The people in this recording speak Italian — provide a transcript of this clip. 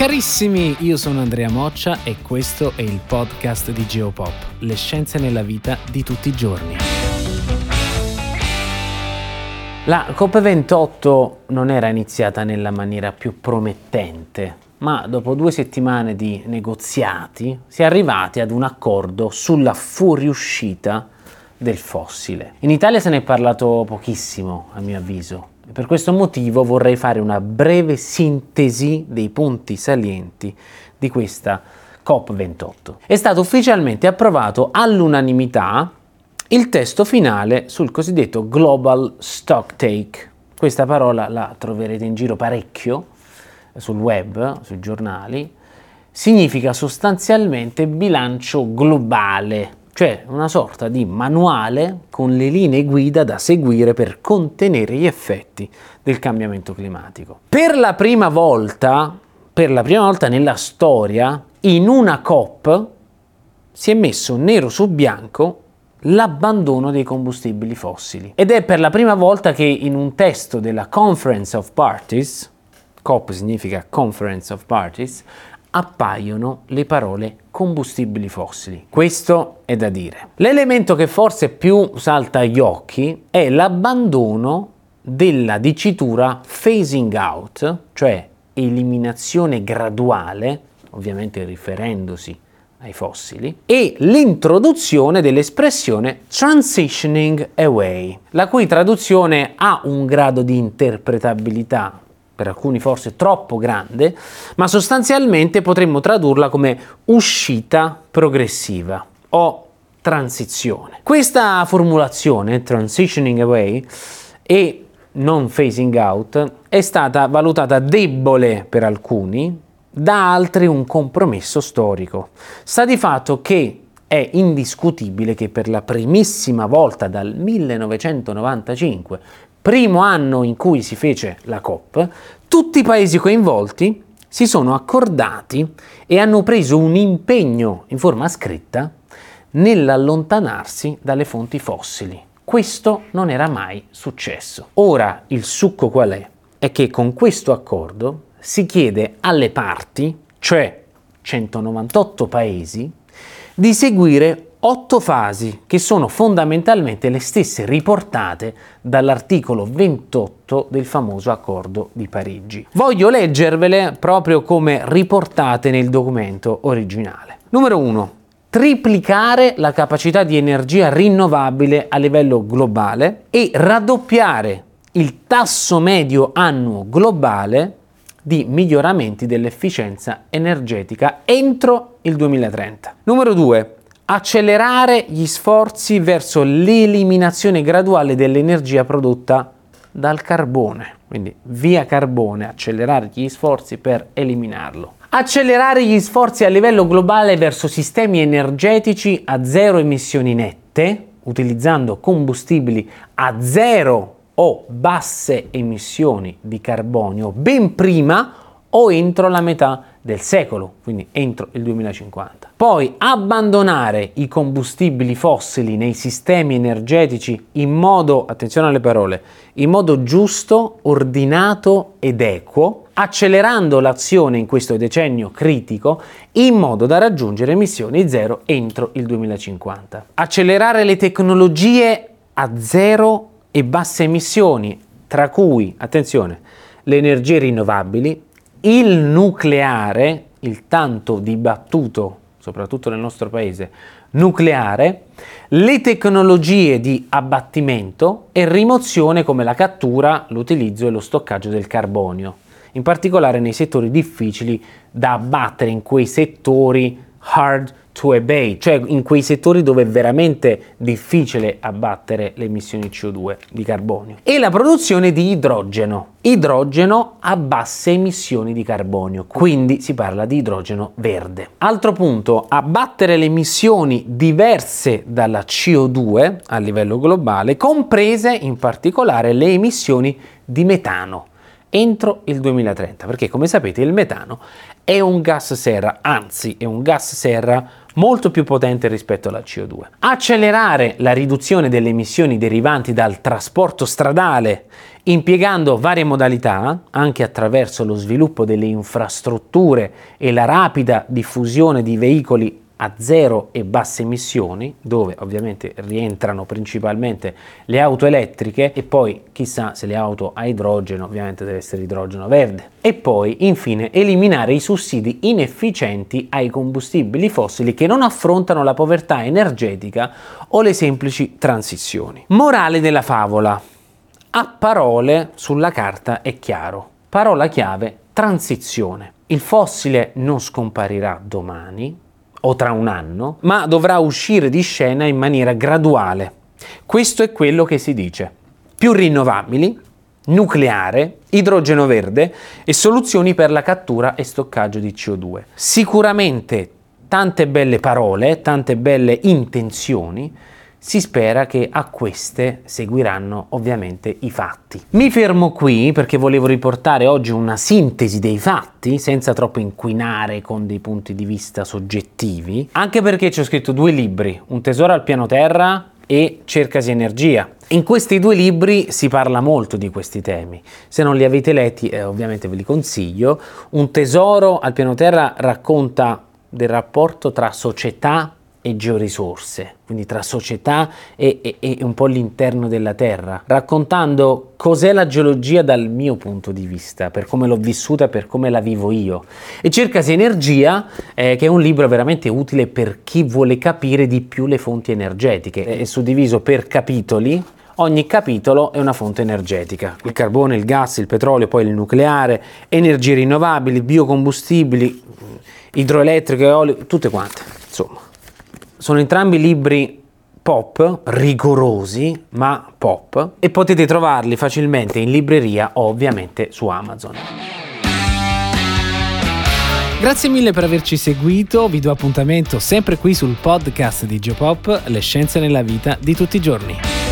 Carissimi, io sono Andrea Moccia e questo è il podcast di Geopop, le scienze nella vita di tutti i giorni. La COP28 non era iniziata nella maniera più promettente, ma dopo due settimane di negoziati si è arrivati ad un accordo sulla fuoriuscita del fossile. In Italia se ne è parlato pochissimo, a mio avviso, per questo motivo vorrei fare una breve sintesi dei punti salienti di questa COP28. È stato ufficialmente approvato all'unanimità il testo finale sul cosiddetto Global Stock Take. Questa parola la troverete in giro parecchio sul web, sui giornali. Significa sostanzialmente bilancio globale cioè una sorta di manuale con le linee guida da seguire per contenere gli effetti del cambiamento climatico. Per la prima volta, per la prima volta nella storia, in una COP si è messo nero su bianco l'abbandono dei combustibili fossili. Ed è per la prima volta che in un testo della Conference of Parties, COP significa Conference of Parties, appaiono le parole combustibili fossili. Questo è da dire. L'elemento che forse più salta agli occhi è l'abbandono della dicitura phasing out, cioè eliminazione graduale, ovviamente riferendosi ai fossili, e l'introduzione dell'espressione transitioning away, la cui traduzione ha un grado di interpretabilità per alcuni forse troppo grande, ma sostanzialmente potremmo tradurla come uscita progressiva o transizione. Questa formulazione, transitioning away, e non phasing out, è stata valutata debole per alcuni, da altri un compromesso storico. Sta di fatto che è indiscutibile che per la primissima volta dal 1995 primo anno in cui si fece la COP, tutti i paesi coinvolti si sono accordati e hanno preso un impegno in forma scritta nell'allontanarsi dalle fonti fossili. Questo non era mai successo. Ora il succo qual è? È che con questo accordo si chiede alle parti, cioè 198 paesi, di seguire otto fasi che sono fondamentalmente le stesse riportate dall'articolo 28 del famoso accordo di Parigi. Voglio leggervele proprio come riportate nel documento originale. Numero 1. Triplicare la capacità di energia rinnovabile a livello globale e raddoppiare il tasso medio annuo globale di miglioramenti dell'efficienza energetica entro il 2030. Numero 2 accelerare gli sforzi verso l'eliminazione graduale dell'energia prodotta dal carbone. Quindi via carbone, accelerare gli sforzi per eliminarlo. Accelerare gli sforzi a livello globale verso sistemi energetici a zero emissioni nette, utilizzando combustibili a zero o basse emissioni di carbonio ben prima o entro la metà del secolo, quindi entro il 2050. Poi abbandonare i combustibili fossili nei sistemi energetici in modo, attenzione alle parole, in modo giusto, ordinato ed equo, accelerando l'azione in questo decennio critico in modo da raggiungere emissioni zero entro il 2050. Accelerare le tecnologie a zero e basse emissioni, tra cui, attenzione, le energie rinnovabili, il nucleare, il tanto dibattuto, soprattutto nel nostro paese, nucleare, le tecnologie di abbattimento e rimozione come la cattura, l'utilizzo e lo stoccaggio del carbonio, in particolare nei settori difficili da abbattere, in quei settori hard to abate, cioè in quei settori dove è veramente difficile abbattere le emissioni CO2 di carbonio. E la produzione di idrogeno. Idrogeno a basse emissioni di carbonio, quindi si parla di idrogeno verde. Altro punto, abbattere le emissioni diverse dalla CO2 a livello globale, comprese in particolare le emissioni di metano entro il 2030, perché come sapete il metano è un gas serra, anzi è un gas serra molto più potente rispetto alla CO2. Accelerare la riduzione delle emissioni derivanti dal trasporto stradale impiegando varie modalità, anche attraverso lo sviluppo delle infrastrutture e la rapida diffusione di veicoli a zero e basse emissioni, dove ovviamente rientrano principalmente le auto elettriche e poi chissà se le auto a idrogeno, ovviamente deve essere idrogeno verde. E poi infine eliminare i sussidi inefficienti ai combustibili fossili che non affrontano la povertà energetica o le semplici transizioni. Morale della favola. A parole sulla carta è chiaro. Parola chiave transizione. Il fossile non scomparirà domani, o tra un anno, ma dovrà uscire di scena in maniera graduale. Questo è quello che si dice. Più rinnovabili, nucleare, idrogeno verde e soluzioni per la cattura e stoccaggio di CO2. Sicuramente tante belle parole, tante belle intenzioni, si spera che a queste seguiranno ovviamente i fatti. Mi fermo qui perché volevo riportare oggi una sintesi dei fatti senza troppo inquinare con dei punti di vista soggettivi, anche perché ci ho scritto due libri, Un tesoro al piano terra e Cercasi energia. In questi due libri si parla molto di questi temi. Se non li avete letti, eh, ovviamente ve li consiglio. Un tesoro al piano terra racconta del rapporto tra società e georisorse, quindi tra società e, e, e, un po' l'interno della Terra, raccontando cos'è la geologia dal mio punto di vista, per come l'ho vissuta, per come la vivo io. E Cercasi Energia, eh, che è un libro veramente utile per chi vuole capire di più le fonti energetiche, è suddiviso per capitoli, ogni capitolo è una fonte energetica. Il carbone, il gas, il petrolio, poi il nucleare, energie rinnovabili, biocombustibili, idroelettriche, olio, tutte quante, insomma. Sono entrambi libri pop, rigorosi, ma pop, e potete trovarli facilmente in libreria o ovviamente su Amazon. Grazie mille per averci seguito, vi do appuntamento sempre qui sul podcast di Geopop, le scienze nella vita di tutti i giorni.